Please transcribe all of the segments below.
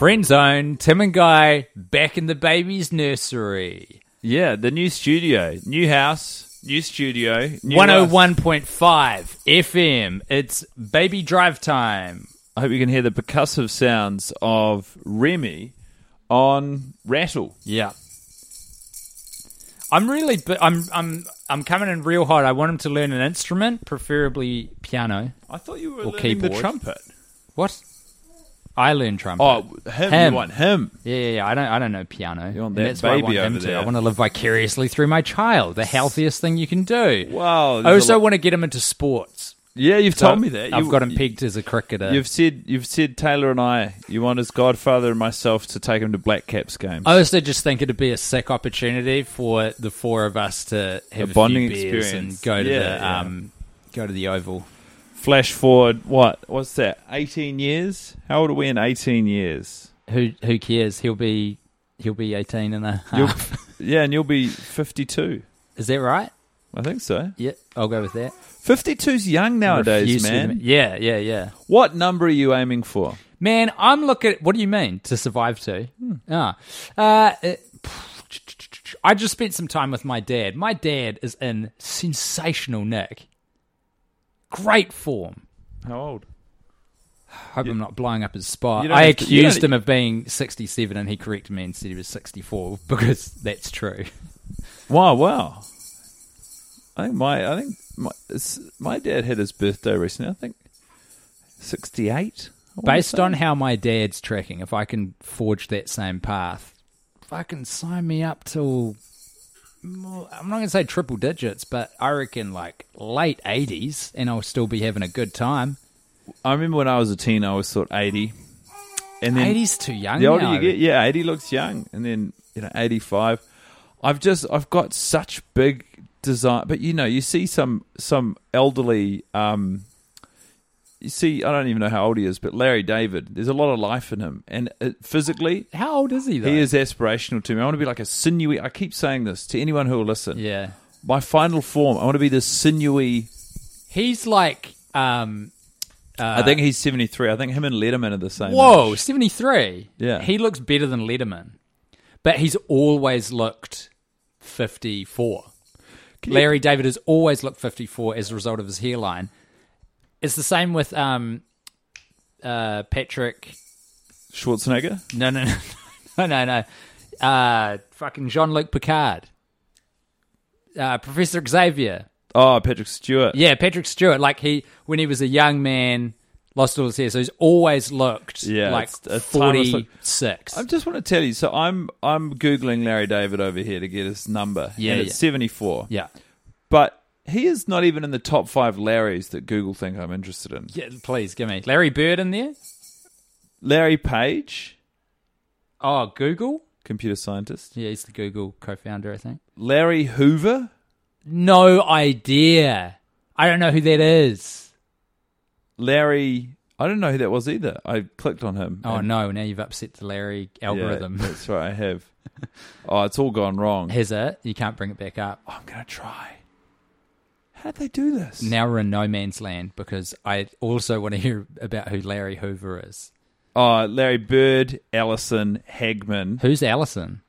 Friend Zone, Tim and Guy back in the baby's nursery. Yeah, the new studio, new house, new studio, new 101.5 FM. It's baby drive time. I hope you can hear the percussive sounds of Remy on rattle. Yeah. I'm really but I'm I'm I'm coming in real hot. I want him to learn an instrument, preferably piano. I thought you were Or learning the trumpet. What? I learn trumpet. Oh, him, Him. You want him? Yeah, yeah, yeah. I don't, I don't know piano. You want that that's what I baby want him over to. I want to live vicariously through my child. The healthiest thing you can do. Wow. I also want to get him into sports. Yeah, you've So told me that. I've You- got him pegged as a cricketer. You've said you've said Taylor and I. You want his godfather and myself to take him to Black Caps games. I also just think it'd be a sick opportunity for the four of us to have A a, bonding experience. and go to Yeah, the yeah. um, go to the Oval. Flash forward, what? What's that? Eighteen years? How old are we in eighteen years? Who who cares? He'll be he'll be eighteen and a You'll, half. yeah, and you'll be fifty-two. Is that right? I think so. Yeah, I'll go with that. 52's young nowadays, to man. admit- Yeah, yeah, yeah. What number are you aiming for? Man, I'm looking. What do you mean to survive to? Hmm. Ah, uh, it- I just spent some time with my dad. My dad is in sensational nick. Great form. How old? Hope I'm not blowing up his spot. I have to- accused him of being 67 and he corrected me and said he was 64 because that's true. Wow, wow. I think my I think my it's, my dad had his birthday recently. I think sixty-eight. I Based on how my dad's tracking, if I can forge that same path, fucking sign me up till. I'm not going to say triple digits, but I reckon like late 80s and I'll still be having a good time. I remember when I was a teen, I always thought eighty, and then 80's too young the older now. you get, yeah, eighty looks young, and then you know eighty-five. I've just I've got such big desire, but you know, you see some some elderly. um you see, I don't even know how old he is, but Larry David, there's a lot of life in him, and uh, physically, How old is he though? He is aspirational to me. I want to be like a sinewy. I keep saying this to anyone who will listen. Yeah. My final form. I want to be this sinewy. He's like, um, I think he's seventy three. I think him and Letterman are the same. whoa, age. 73. Yeah. He looks better than Letterman, but he's always looked 54. Larry David has always looked 54 as a result of his hairline. It's the same with um, uh, Patrick. Schwarzenegger. No, no, no, no, no, no. Uh, fucking Jean Luc Picard. Uh, Professor Xavier. Oh, Patrick Stewart. Yeah, Patrick Stewart. Like he, when he was a young man, lost all his hair, so he's always looked Yeah, like it's forty six. I just want to tell you. So I'm I'm googling Larry David over here to get his number. Yeah, yeah. it's seventy four. Yeah, but he is not even in the top five Larrys that Google think I'm interested in. yeah. Please give me Larry Bird in there. Larry Page, Oh, Google. computer scientist. Yeah, he's the Google co-founder, I think. Larry Hoover. No idea. I don't know who that is. Larry. I don't know who that was either. I clicked on him. Oh and- no! Now you've upset the Larry Yeah, algorithm. that's right. I have. oh, it's all gone wrong. Has it? You can't bring it back up. I'm gonna try. How'd they do this? Now we're in no man's land because I also want to hear about who Larry Hoover is. Oh, Larry Bird, Ellison, Hagman, Who's Allison?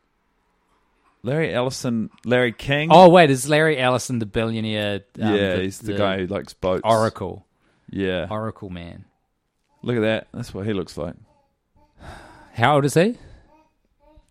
Larry Ellison, Larry King. Oh wait, is Larry Allison the billionaire? um, yeah, he's the, guy who likes boats. Oracle, Yeah, Oracle man. look at that. That's what he looks like. How old is he?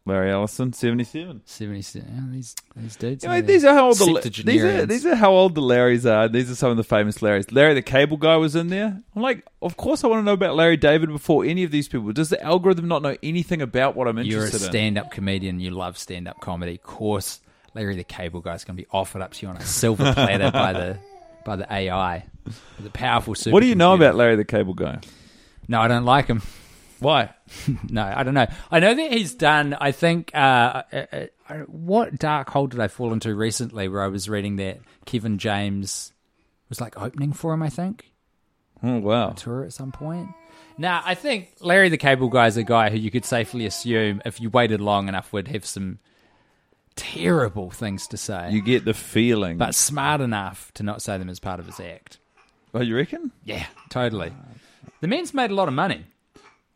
Larry Ellison, seventy-seven. Seventy. Oh, these these dudes. You know, are these are how old the these are, these are how old the Larrys are. These are some of the famous Larrys. Larry the Cable Guy was in there. I'm like, of course I want to know about Larry David before any of these people. Does the algorithm not know anything about what I'm interested in? You're a stand-up comedian. You love stand-up comedy. Of course, Larry the Cable Guy is going to be offered up to you on a silver platter by the by the AI, the powerful. What do you know about Larry the Cable Guy? No, I don't like him. Why? No, I don't know. I know that he's done. I think uh, uh, uh, what dark hole did I fall into recently? Where I was reading that Kevin James was like opening for him. I think Oh wow. tour at some point. Now, I think Larry the Cable Guy is a guy who you could safely assume, if you waited long enough, would have some terrible things to say, You get the feeling. but smart enough to not say them as part of his act. oh, you reckon? Yeah, totally. The man's made a lot of money.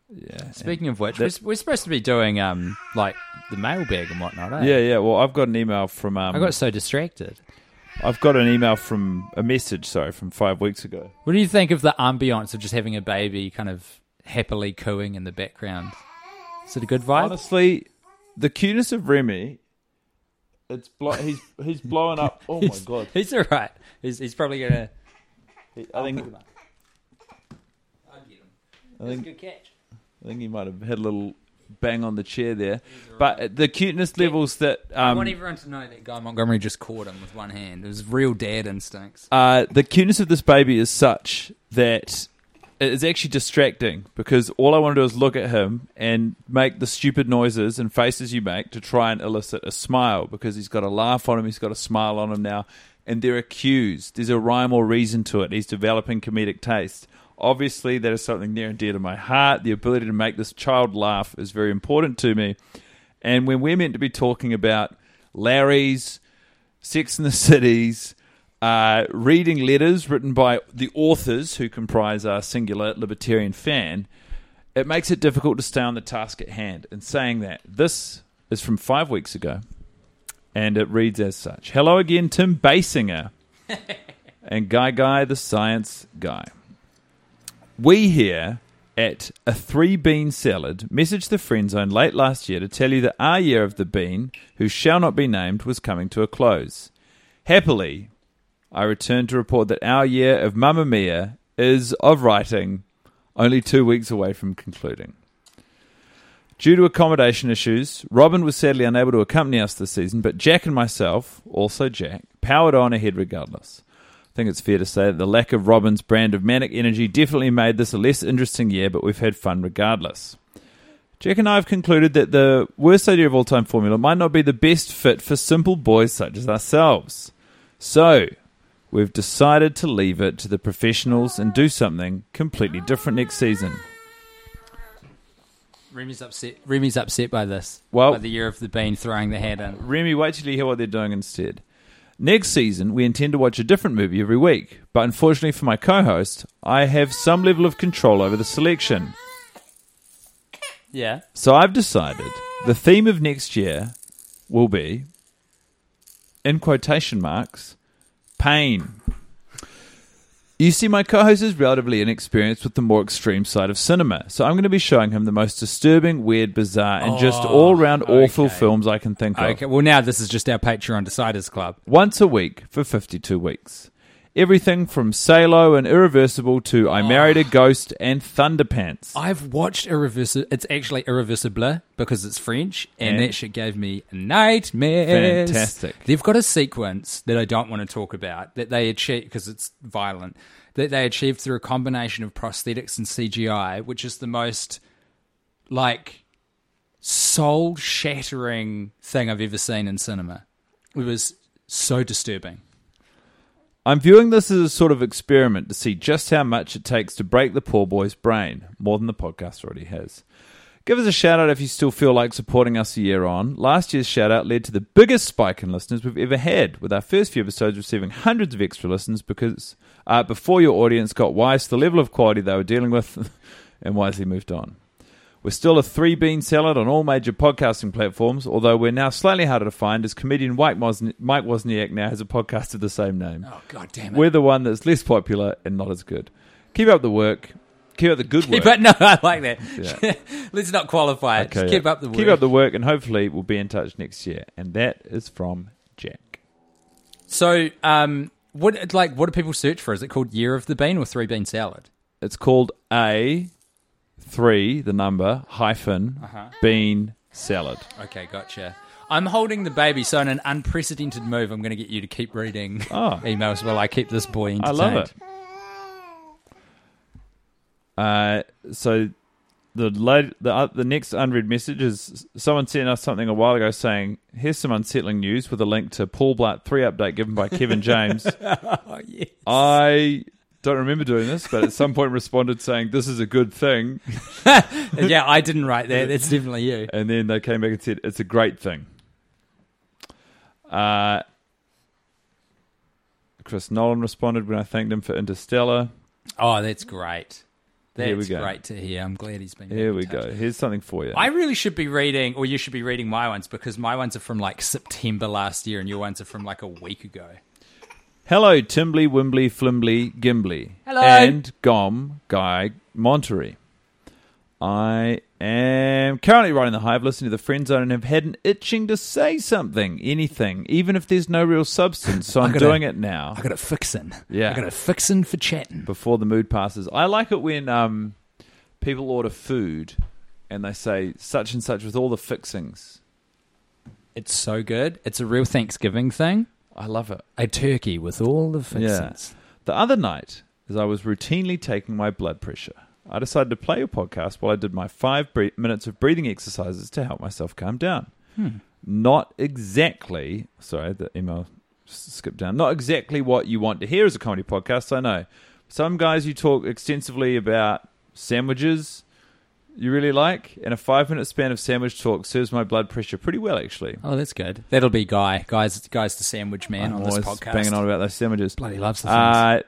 Yeah. Speaking of which, we're, we're supposed to be doing um like the mailbag and whatnot. Eh? Yeah, yeah. Well, I've got an email from. Um, I got so distracted. I've got an email from a message. Sorry, from five weeks ago. What do you think of the ambiance of just having a baby kind of happily cooing in the background? Is it a good vibe? Honestly, the cuteness of Remy. It's blo- he's he's blowing up. Oh my god! He's all right. He's, he's probably gonna. I think I'll get him. I think good catch. I think he might have had a little bang on the chair there. But the cuteness levels that I um, want everyone to know that Guy Montgomery just caught him with one hand. It was real dad instincts. uh, the cuteness of this baby is such that it is actually distracting because all I want to do is look at him and make the stupid noises and faces you make to try and elicit a smile because he's got a laugh on him, he's got a smile on him now, and there are cues. There's a rhyme or reason to it. He's developing comedic taste. Obviously, that is something near and dear to my heart. The ability to make this child laugh is very important to me. And when we're meant to be talking about Larry's, Sex in the Cities, uh, reading letters written by the authors who comprise our singular libertarian fan, it makes it difficult to stay on the task at hand. And saying that, this is from five weeks ago, and it reads as such Hello again, Tim Basinger, and Guy Guy, the science guy. We here at a three bean salad messaged the friend zone late last year to tell you that our year of the bean, who shall not be named, was coming to a close. Happily, I returned to report that our year of Mamma Mia is of writing only two weeks away from concluding. Due to accommodation issues, Robin was sadly unable to accompany us this season, but Jack and myself, also Jack, powered on ahead regardless. I think it's fair to say that the lack of Robin's brand of manic energy definitely made this a less interesting year, but we've had fun regardless. Jack and I have concluded that the worst idea of all time formula might not be the best fit for simple boys such as ourselves. So, we've decided to leave it to the professionals and do something completely different next season. Remy's upset. Remy's upset by this. Well- by the year of the bean throwing the hat in. Remy, wait till you hear what they're doing instead. Next season, we intend to watch a different movie every week, but unfortunately for my co host, I have some level of control over the selection. Yeah. So I've decided the theme of next year will be, in quotation marks, pain. You see, my co host is relatively inexperienced with the more extreme side of cinema, so I'm going to be showing him the most disturbing, weird, bizarre, and just oh, all round awful okay. films I can think of. Okay. Well, now this is just our Patreon Deciders Club. Once a week for 52 weeks. Everything from Salo and Irreversible to I oh. Married a Ghost and Thunderpants. I've watched Irreversible. It's actually Irreversible because it's French, and And? that shit gave me nightmares. Fantastic. They've got a sequence that I don't want to talk about that they achieved because it's violent. That they achieved through a combination of prosthetics and CGI, which is the most like soul shattering thing I've ever seen in cinema. It was so disturbing. I'm viewing this as a sort of experiment to see just how much it takes to break the poor boy's brain, more than the podcast already has. Give us a shout out if you still feel like supporting us a year on. Last year's shout out led to the biggest spike in listeners we've ever had, with our first few episodes receiving hundreds of extra listens because uh, before your audience got wise to the level of quality they were dealing with and wisely moved on. We're still a three bean salad on all major podcasting platforms, although we're now slightly harder to find as comedian Mike, Wozn- Mike Wozniak now has a podcast of the same name. Oh god damn it! We're the one that's less popular and not as good. Keep up the work. Keep up the good work. Keep it, no, I like that. Yeah. Let's not qualify it. Just keep yeah. up the work. Keep up the work, and hopefully we'll be in touch next year. And that is from Jack. So, um, what like what do people search for? Is it called Year of the Bean or Three Bean Salad? It's called a three, the number hyphen Uh-huh. bean salad. Okay, gotcha. I'm holding the baby, so in an unprecedented move, I'm going to get you to keep reading Oh. emails while I keep this boy entertained. I love it. Uh, so the late, the uh, the next unread message is someone sent us something a while ago saying, "Here's some unsettling news" with a link to Paul Blart three update given by Kevin James. Oh, yes. I don't remember doing this, but at some point responded saying, "This is a good thing," yeah, I didn't write that. That's definitely you. and then they came back and said, "It's a great thing." Uh, Chris Nolan responded when I thanked him for Interstellar. Oh, that's great. That's Here we go. great to hear. I'm glad he's been. Here we touch. go. Here's something for you. I really should be reading, or you should be reading my ones because my ones are from like September last year, and your ones are from like a week ago. Hello, Timbly, Wimbly, Flimbly, Gimbly. Hello. And Gom, Guy, Monterey. I am currently writing the hive, listening to the friend zone, and have had an itching to say something, anything, even if there's no real substance. So I'm gotta- doing it now I got a fixin'. Yeah. I got a fixin' for chatting. before the mood passes. I like it when um, people order food and they say such and such with all the fixings. It's so good. It's a real Thanksgiving thing. I love it. A turkey with all the fixins. The other night, as I was routinely taking my blood pressure, I decided to play a podcast while I did my five bre- minutes of breathing exercises to help myself calm down. Hmm. Not exactly, sorry, the email skipped down. Not exactly what you want to hear as a comedy podcast, I know. Some guys you talk extensively about sandwiches you really like, and a five minute span of sandwich talk serves my blood pressure pretty well, actually. Oh, that's good. That'll be Guy. Guys, Guy's the sandwich man I'm on this podcast. banging on about those sandwiches. Bloody loves the. Uh,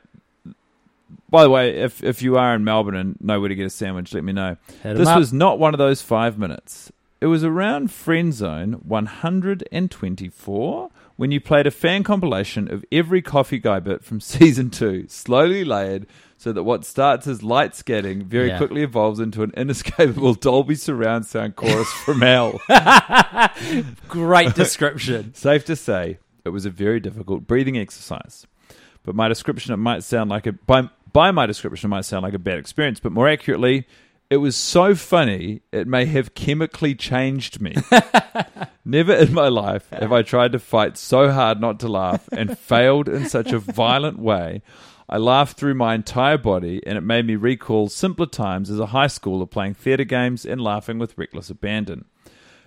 by the way, if if you are in Melbourne and know where to get a sandwich, let me know. 'em This was not one of those five minutes. It was around Friend Zone 124 when you played a fan compilation of every Coffee Guy bit from season two, slowly layered so that what starts as light scatting very Yeah. quickly evolves into an inescapable Dolby surround sound chorus from hell. Great description. Safe to say, it was a very difficult breathing exercise. But my description, it might sound like a by by my description, it might sound like a bad experience. But more accurately, it was so funny it may have chemically changed me. Never in my life have I tried to fight so hard not to laugh and failed in such a violent way. I laughed through my entire body, and it made me recall simpler times as a high schooler playing theatre games and laughing with reckless abandon.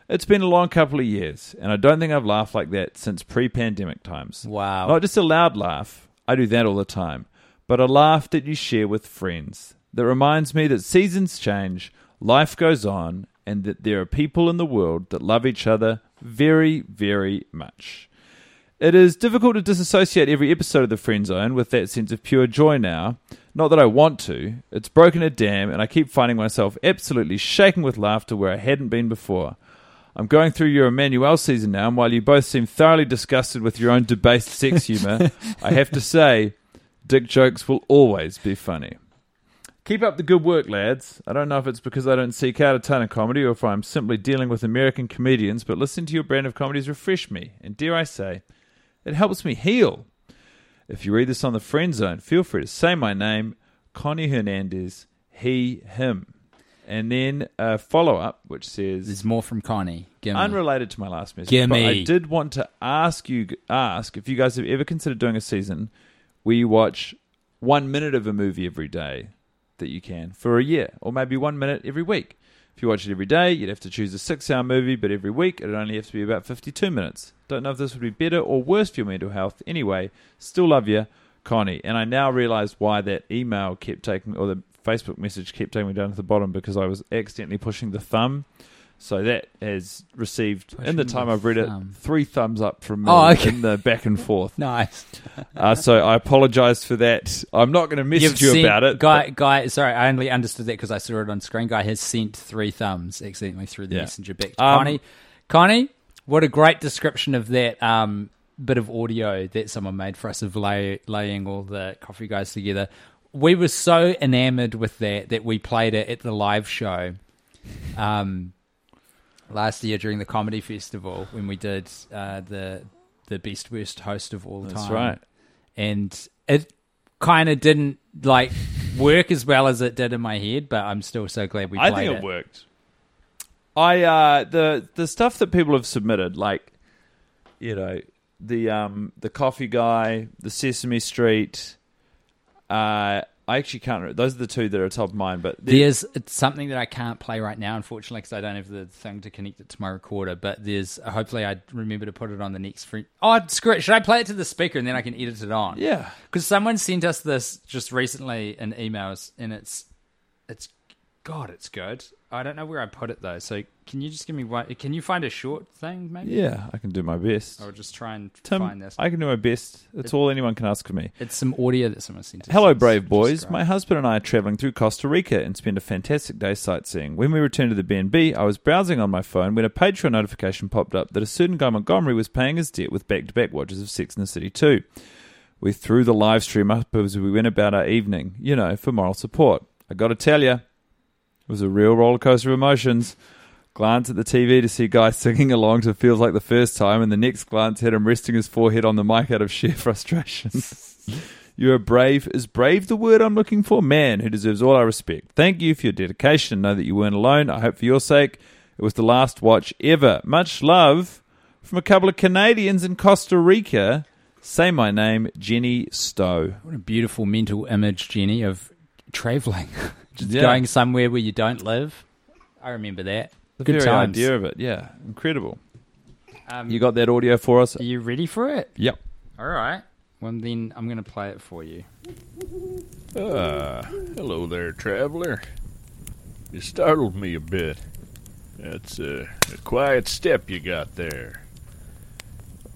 It's been a long couple of years, and I don't think I've laughed like that since pre pandemic times. Wow. Not just a loud laugh, I do that all the time, but a laugh that you share with friends that reminds me that seasons change, life goes on, and that there are people in the world that love each other very, very much. It is difficult to disassociate every episode of the Friend Zone with that sense of pure joy now. Not that I want to. It's broken a dam, and I keep finding myself absolutely shaking with laughter where I hadn't been before. I'm going through your Emmanuelle season now, and while you both seem thoroughly disgusted with your own debased sex humour, I have to say, dick jokes will always be funny. Keep up the good work, lads. I don't know if it's because I don't seek out a ton of comedy or if I'm simply dealing with American comedians, but listening to your brand of comedies refresh me, and dare I say, it helps me heal. If you read this on the friend zone, feel free to say my name, Connie Hernandez, he, him. And then a follow up which says There's more from Connie. Gimme. unrelated to my last message. Gimme. But I did want to ask you ask if you guys have ever considered doing a season where you watch one minute of a movie every day that you can for a year, or maybe one minute every week. If you watch it every day, you'd have to choose a six-hour movie, but every week it'd only have to be about fifty-two minutes. Don't know if this would be better or worse for your mental health. Anyway, still love you, Connie, and I now realise why that email kept taking or the Facebook message kept taking me down to the bottom because I was accidentally pushing the thumb. So that has received in the time I've read it thumb. three thumbs up from me Oh, okay. in the back and forth. Nice. Uh, so I apologise for that. I'm not going to message you sent- about it. Guy, guy. Sorry, I only understood that because I saw it on screen. Guy has sent three thumbs accidentally through the Yeah. messenger back to Um, Connie. Connie, what a great description of that um, bit of audio that someone made for us of lay, laying all the coffee guys together. We were so enamored with that that we played it at the live show. Um, last year during the comedy festival when we did uh, the the best worst host of all That's time. right. And it kind of didn't like work as well as it did in my head, but I'm still so glad we I think it, worked. I uh the the stuff that people have submitted, like you know the um the coffee guy, the Sesame Street. Uh, I actually can't. Those are the two that are top of mind. But there- There's it's something that I can't play right now, unfortunately, because I don't have the thing to connect it to my recorder. But there's hopefully I remember to put it on the next free. Oh, screw it! Should I play it to the speaker and then I can edit it on? yeah, because someone sent us this just recently in emails, and it's it's God, it's good. I don't know where I put it though. So can you just give me one? Can you find a short thing, maybe? yeah, I can do my best. I'll just try and Tim, find this. I can do my best. That's all anyone can ask of me. It's some audio that someone sent. Hello, It's brave boys. My husband and I are traveling through Costa Rica and spend a fantastic day sightseeing. When we returned to the B&B, I was browsing on my phone when a Patreon notification popped up that a certain guy Montgomery was paying his debt with back-to-back watches of Sex and the City 2. We threw the live stream up as we went about our evening, you know, for moral support. I got to tell you, it was a real roller coaster of emotions. Glance at the TV to see Guy singing along to Feels Like the First Time, and the next glance had him resting his forehead on the mic out of sheer frustration. You are brave. Is brave the word I'm looking for? Man who deserves all our respect. Thank you for your dedication know that you weren't alone. I hope for your sake it was the last watch ever. Much love from a couple of Canadians in Costa Rica. Say my name, Jenny Stowe. What a beautiful mental image, Jenny, of traveling, Yeah. going somewhere where you don't live. I remember that. The Good very times. idea of it. Yeah, incredible. Um, You got that audio for us? Are you ready for it? Yep. All right. Well, then I'm going to play it for you. Ah, hello there, traveler. You startled me a bit. That's a, a quiet step you got there.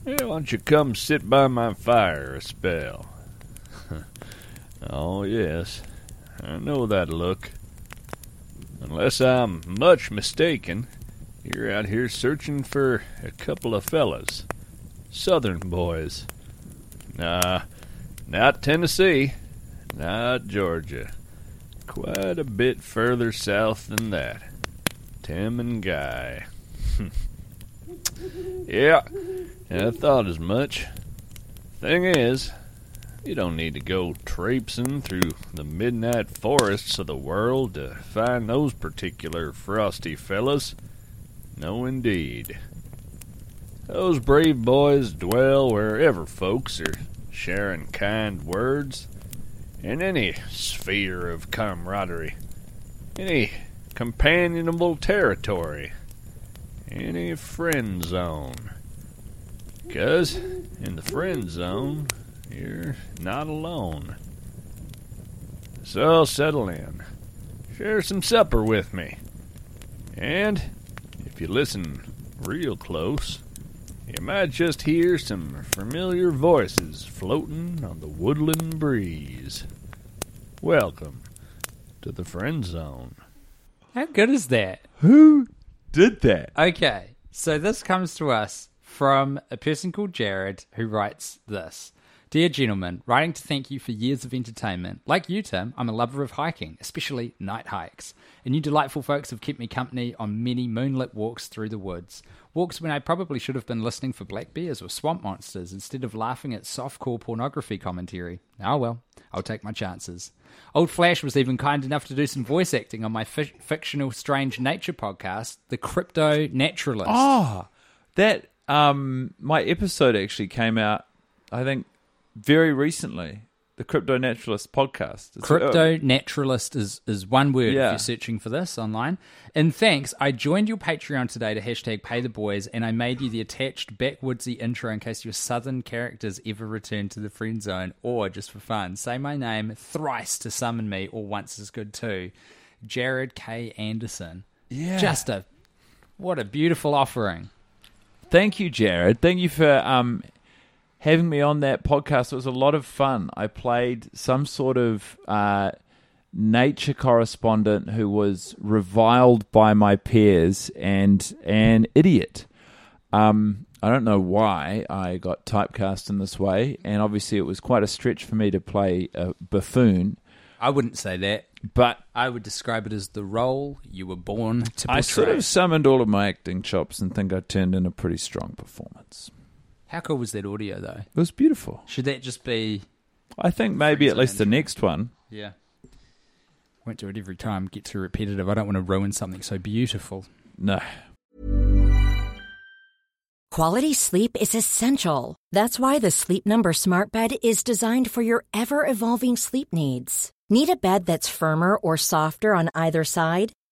Yeah, why don't you come sit by my fire a spell? oh, yes, I know that look. Unless I'm much mistaken, you're out here searching for a couple of fellas. Southern boys. Nah, not Tennessee. Not Georgia. Quite a bit further south than that. Tim and Guy. yeah, I thought as much. Thing is, you don't need to go traipsing through the midnight forests of the world to find those particular frosty fellas. No, indeed. Those brave boys dwell wherever folks are sharing kind words in any sphere of camaraderie, any companionable territory, any friend zone. 'Cause in the friend zone, you're not alone. So settle in, share some supper with me, and if you listen real close, you might just hear some familiar voices floating on the woodland breeze. Welcome to the friend zone. How good is that? Who did that? Okay, so this comes to us from a person called Jared who writes this. Dear gentlemen, writing to thank you for years of entertainment. Like you, Tim, I'm a lover of hiking, especially night hikes. And you delightful folks have kept me company on many moonlit walks through the woods. Walks when I probably should have been listening for black bears or swamp monsters instead of laughing at softcore pornography commentary. Oh well, I'll take my chances. Old Flash was even kind enough to do some voice acting on my fi- fictional Strange Nature podcast, The Cryptonaturalist. Oh, that um, my episode actually came out. I think very recently. the Cryptonaturalist podcast. It's- Crypto naturalist is, is one word if Yeah. you're searching for this online. And thanks, I joined your Patreon today to hashtag pay the boys, and I made you the attached backwoodsy intro in case your southern characters ever return to the friend zone, or just for fun, say my name thrice to summon me, or once is good too. Jared K. Anderson. Yeah. Just a what a beautiful offering. Thank you, Jared. Thank you for um, having me on that podcast. It was a lot of fun. I played some sort of uh, nature correspondent who was reviled by my peers and an idiot. Um, I don't know why I got typecast in this way, and obviously it was quite a stretch for me to play a buffoon. I wouldn't say that. But I would describe it as the role you were born to portray. I sort of summoned all of my acting chops and think I turned in a pretty strong performance. How cool was that audio though? It was beautiful. Should that just be I think maybe at least the next one. Yeah. Won't do it every time, get too repetitive. I don't want to ruin something so beautiful. No. Quality sleep is essential. That's why the Sleep Number Smart Bed is designed for your ever evolving sleep needs. Need a bed that's firmer or softer on either side?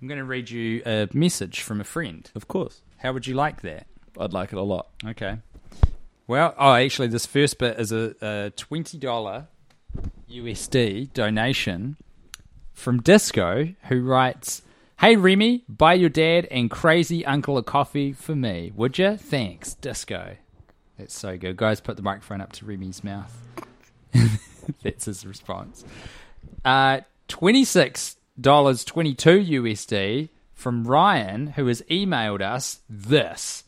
I'm going to read you a message from a friend. Of course. How would you like that? I'd like it a lot. Okay. Well, oh, actually, this first bit is a, a $20 USD donation from Disco, who writes, Hey Remy, buy your dad and crazy uncle a coffee for me, would you? Thanks, Disco. That's so good. Guys, put the microphone up to Remy's mouth. That's his response. Uh, $26.22 USD from Ryan, who has emailed us this.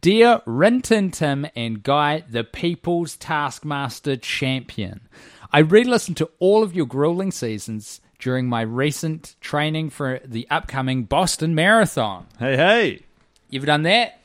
Dear Rinton Tim and Guy, the People's Taskmaster Champion, I re listened to all of your grueling seasons during my recent training for the upcoming Boston Marathon. Hey, hey. You've done that?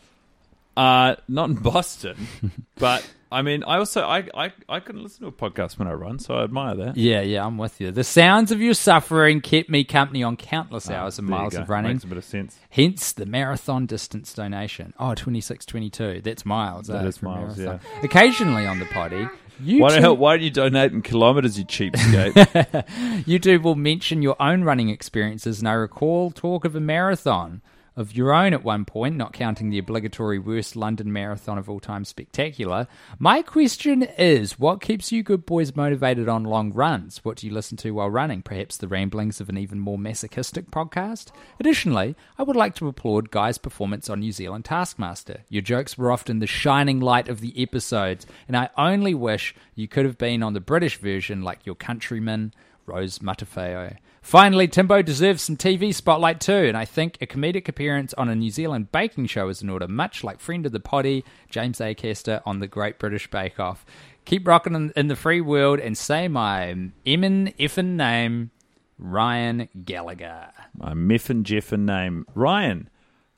Uh, not in Boston, but I mean, I also I, I I can listen to a podcast when I run, so I admire that. Yeah, yeah, I'm with you. The sounds of your suffering kept me company on countless hours and There you miles go. of running. Makes a bit of sense. Hence the marathon distance donation. Oh, 26, 22. That's miles. That eh, is for a miles, marathon. Occasionally on the potty, Why don't, why don't you donate in kilometres, you cheapskate? YouTube will mention your own running experiences, and I recall talk of a marathon of your own at one point, not counting the obligatory worst London marathon of all time spectacular. My question is what keeps you good boys motivated on long runs? What do you listen to while running? Perhaps the ramblings of an even more masochistic podcast? Additionally, I would like to applaud Guy's performance on New Zealand Taskmaster. Your jokes were often the shining light of the episodes, and I only wish you could have been on the British version like your countryman. Rose Matafeo. Finally, Timbo deserves some TV spotlight too, and I think a comedic appearance on a New Zealand baking show is in order, much like friend of the potty, James Acaster on the Great British Bake Off. Keep rocking in, the free world and say my emmin effin name, Ryan Gallagher. My Miffin Jeffin name, Ryan.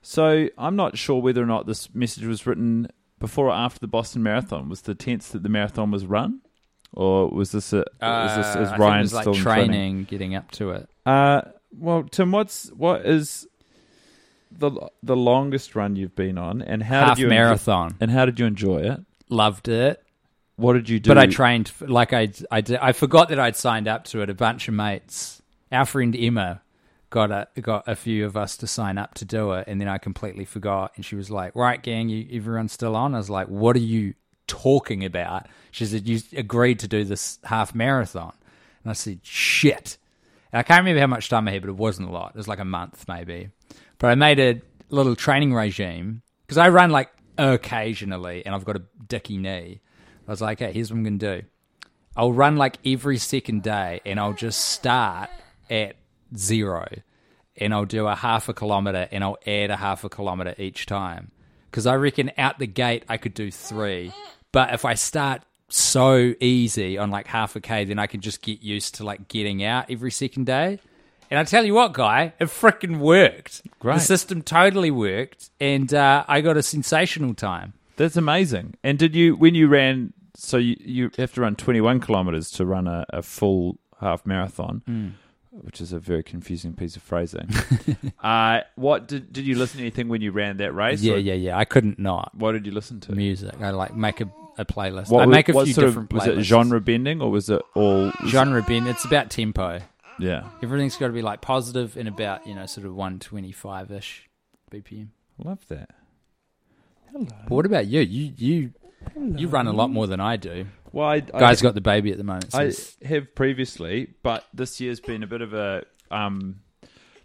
So I'm not sure whether or not this message was written before or after the Boston Marathon. Was the tense that the marathon was run? Or was this a, this Uh, is I think Ryan it was like still in training, training? getting up to it. Uh, well, Tim, what's what is the the longest run you've been on, and how Half did you marathon. Enjoy, and how did you enjoy it? Loved it. What did you do? But I trained like I I did, I forgot that I'd signed up to it. A bunch of mates, our friend Emma, got a got a few of us to sign up to do it, and then I completely forgot. And she was like, "Right, gang, you everyone's still on." I was like, "What are you talking about?" She said, "You agreed to do this half marathon," and I said, "Shit." And I can't remember how much time I had, but it wasn't a lot. It was like a month maybe. But I made a little training regime because I run like occasionally, and I've got a dicky knee. I was like, "Okay, here's what I'm going to do." I'll run like every second day and I'll just start at zero and I'll do a half a kilometer and I'll add a half a kilometer each time. Because I reckon out the gate I could do three. But if I start so easy on like half a K, then I can just get used to like getting out every second day. And I tell you what, guy, it freaking worked. Great. The system totally worked. And uh, I got a sensational time. That's amazing. And did you when you ran? So you, you have to run twenty one kilometers to run a, a full half marathon, Mm. Which is a very confusing piece of phrasing. uh, what did did you listen to anything when you ran that race? Yeah, or yeah, yeah. I couldn't not. What did you listen to? music. I like make a, a playlist. What I make a few sort different of, playlists. Was it genre bending or was it all genre bend? It's about tempo. Yeah, Everything's got to be like positive and about you know sort of one twenty five ish BPM. love that. Hello. But what about you? You you you run a lot more than I do. Well, I, Guy's I, got the baby at the moment. so I it's- have previously, but this year's been a bit of a um,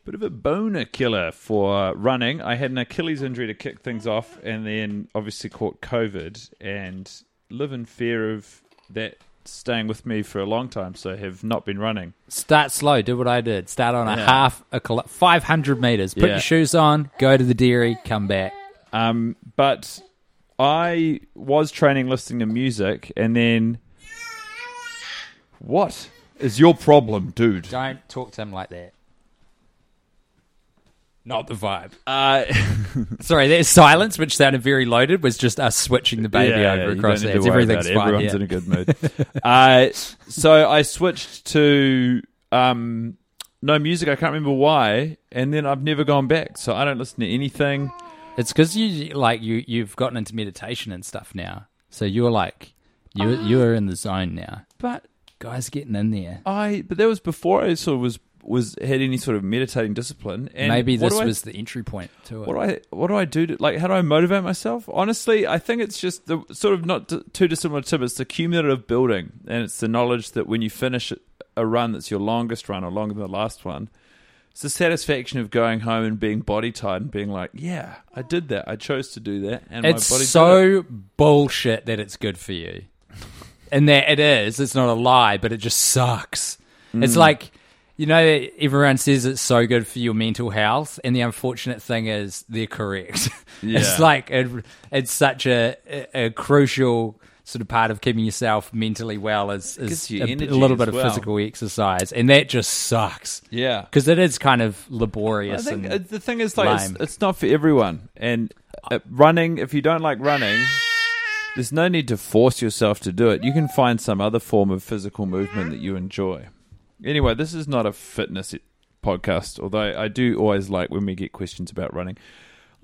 bit of a boner killer for running. I had an Achilles injury to kick things off, and then obviously caught COVID, and live in fear of that staying with me for a long time. So have not been running. start slow. Do what I did. Start on a Yeah. half a kilo- five hundred meters. Put Yeah. your shoes on. Go to the dairy. Come back. Um, but I was training listening to music, and then what is your problem, dude? Don't talk to him like that. Not the vibe. Uh, Sorry, that silence, which sounded very loaded, was just us switching the baby Yeah, over you across don't need there. to worry about Everything's it. fine. Everyone's yeah. in a good mood. uh, so I switched to um, no music. I can't remember why, and then I've never gone back. So I don't listen to anything. It's because you like you you've gotten into meditation and stuff now. So you're like you ah. you are in the zone now. But Guys getting in there. I, but that was before I sort of was was had any sort of meditating discipline. And Maybe this do I- was the entry point to it. What do I what do I do to like how do I motivate myself? Honestly, I think it's just the sort of not t- too dissimilar to it's the cumulative building and it's the knowledge that when you finish a run that's your longest run or longer than the last one, it's the satisfaction of going home and being body tired and being like, yeah, I did that. I chose to do that and it's my body so bullshit that it's good for you. and that it is. It's not a lie, but it just sucks. Mm. It's like you know, everyone says it's so good for your mental health, and the unfortunate thing is they're correct. Yeah. it's like it, it's such a, a, a crucial sort of part of keeping yourself mentally well is, is a, a little bit of well. physical exercise, and that just sucks Yeah. because it is kind of laborious. I think and uh, the thing is like it's, it's not for everyone. And uh, running, if you don't like running, there's no need to force yourself to do it. You can find some other form of physical movement that you enjoy. Anyway, this is not a fitness podcast, although I do always like when we get questions about running.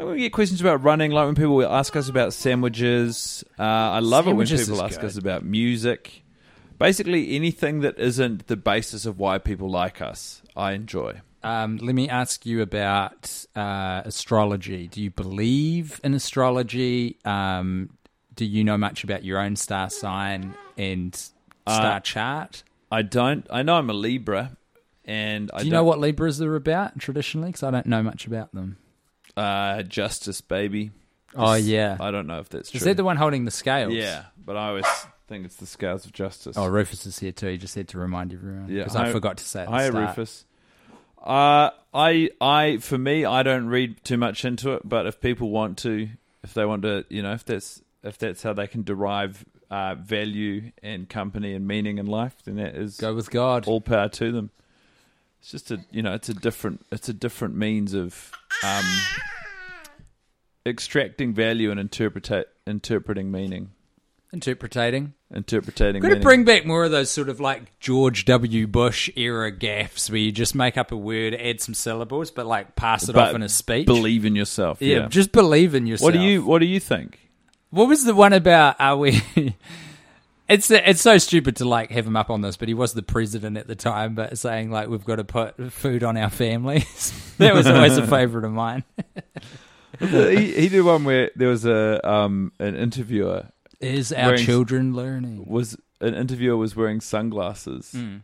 We get questions about running, like when people ask us about sandwiches. Uh, I love Sandwiches it when people ask good. us about music. Basically, anything that isn't the basis of why people like us, I enjoy. Um, let me ask you about uh, astrology. Do you believe in astrology? Um, do you know much about your own star sign and star Uh, chart? I don't. I know I'm a Libra, and I Do you don't, know what Libras are about traditionally? Because I don't know much about them. Uh, justice, baby. Oh yeah, I don't know if that's true. is that the one holding the scales? Yeah, but I always think it's the scales of justice. Oh, Rufus is here too. He just had to remind everyone. Yeah, because I, hi- forgot to say. At the Hi, start. Rufus. Uh, I, I, for me, I don't read too much into it. But if people want to, if they want to, you know, if that's if that's how they can derive uh, value and company and meaning in life, then that is Go with God. all power to them. It's just a you know it's a different it's a different means of um, extracting value and interpret interpreting meaning. Interpreting. interpreting. Got to bring back more of those sort of like George W. Bush era gaffs where you just make up a word, add some syllables, but like pass it But off in a speech. Believe in yourself. yeah, Yeah. just believe in yourself. what do you What do you think? What was the one about? Are we? It's it's so stupid to like have him up on this, but he was the president at the time. But saying like we've got to put food on our families, that was always a favorite of mine. he, he did one where there was a um an interviewer Is our Wearing- children learning? was an interviewer was wearing sunglasses Hmm.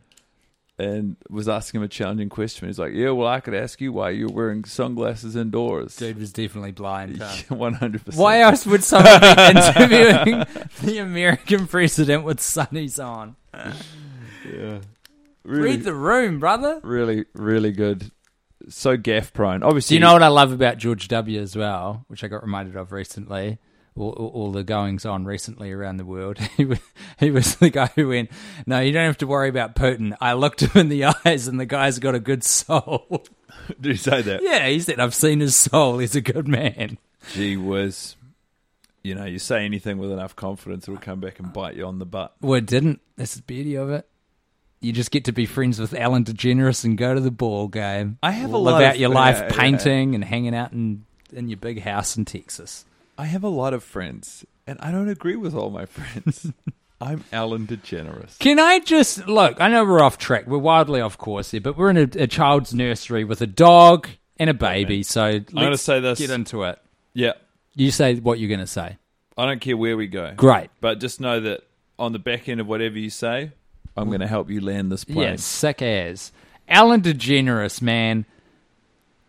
And was asking him a challenging question. He's like, "Yeah, well, I could ask you why you're wearing sunglasses indoors." Dude was definitely blind. One hundred percent. Why else would someone be interviewing the American president with sunnies on? Really, Read the room, brother. really, really good. So gaff prone. Do Obviously, you know what I love about George W. as well, which I got reminded of recently? All, all, the goings on recently around the world. He was, he was the guy who went, No, you don't have to worry about Putin. I looked him in the eyes, and the guy's got a good soul. Did he say that? yeah, he said, I've seen his soul. He's a good man. Gee whiz. You know, you say anything with enough confidence, it'll come back and bite you on the butt. Well, it didn't. That's the beauty of it. You just get to be friends with Ellen DeGeneres and go to the ball game. I have a live lot out of- your life yeah, yeah. painting and hanging out in in your big house in Texas. I have a lot of friends, and I don't agree with all my friends. I'm Ellen DeGeneres. Can I just look? I know we're off track. We're wildly off course here, but we're in a, a child's nursery with a dog and a baby. So I'm gonna say this. Get into it. Yeah, You say what you're going to say. I don't care where we go. Great. But just know that on the back end of whatever you say, I'm going to help you land this plane. Yeah, sick as. Ellen DeGeneres, man.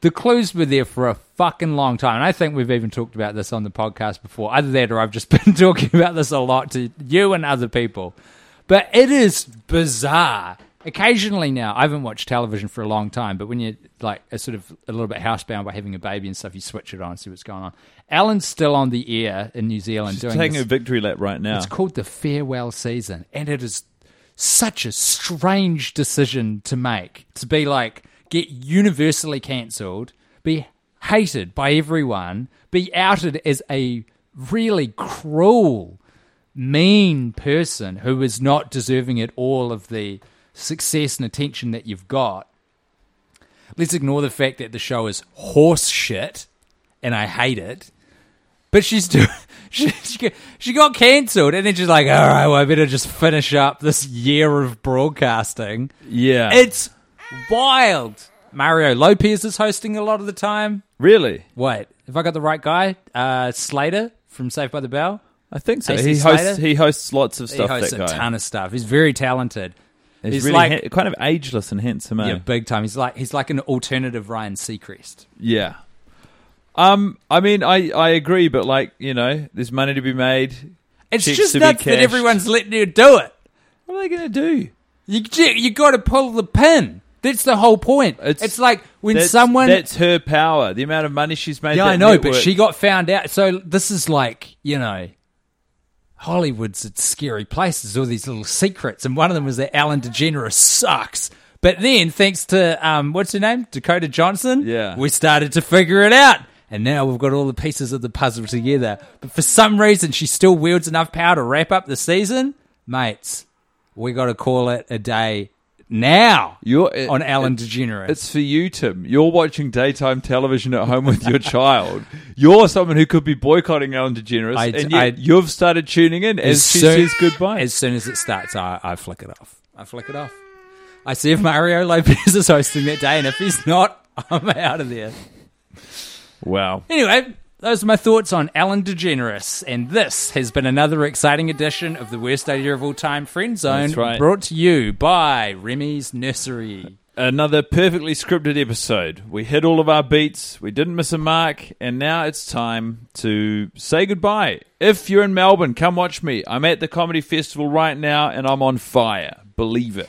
The clues were there for a fucking long time. And I think we've even talked about this on the podcast before. Either that or I've just been talking about this a lot to you and other people. But it is bizarre. Occasionally now, I haven't watched television for a long time, but when you're like a sort of a little bit housebound by having a baby and stuff, you switch it on and see what's going on. Ellen's still on the air in New Zealand She's doing taking this- a victory lap right now. it's called the farewell season, and it is such a strange decision to make to be like get universally cancelled, be hated by everyone, be outed as a really cruel, mean person who is not deserving at all of the success and attention that you've got. Let's ignore the fact that the show is horse shit, and I hate it. But she's doing. She, she, got- she got cancelled, and then she's like, "All right, well, I better just finish up this year of broadcasting." yeah. It's wild. Mario Lopez is hosting a lot of the time. really? Wait, have I got the right guy? Uh, Slater from Saved by the Bell. I think so. AC He hosts, he hosts lots of stuff. He hosts a guy. ton of stuff. He's very talented. He's, he's really like- ha- kind of ageless and handsome, eh? Yeah, big time. He's like he's like an alternative Ryan Seacrest. Yeah. Um, I mean, I, I agree, but like, you know, there's money to be made. It's just nuts that everyone's letting you do it. What are they going to do? You you got to pull the pin. That's the whole point. It's, It's- like when That's, someone. That's her power. The amount of money she's made. yeah, I know, but she got found out. So this is like you know, Hollywood's a scary place. There's all these little secrets, and one of them was that Ellen DeGeneres sucks. But then, thanks to um, what's her name, Dakota Johnson, Yeah. we started to figure it out. And now we've got all the pieces of the puzzle together. But for some reason, she still wields enough power to wrap up the season. Mates, we got to call it a day now You're, it- on Ellen it- DeGeneres. It's for you, Tim. You're watching daytime television at home with your child. You're someone who could be boycotting Ellen DeGeneres, I- and yet I- you've started tuning in as, she says goodbye. As soon as it starts, I, I flick it off. I flick it off. I see if Mario Lopez is hosting that day, and if he's not, I'm out of there. wow. Anyway, those are my thoughts on Ellen DeGeneres, and this has been another exciting edition of the worst idea of all time, Friend Zone, right. brought to you by Remy's Nursery. Another perfectly scripted episode. We hit all of our beats, we didn't miss a mark, and now it's time to say goodbye. If you're in Melbourne, come watch me. I'm at the Comedy Festival right now, and I'm on fire. Believe it.